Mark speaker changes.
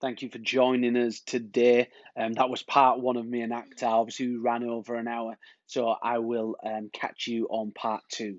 Speaker 1: Thank you for joining us today. Um, that was part one of me and Actalves who ran over an hour, so I will um, catch you on part two.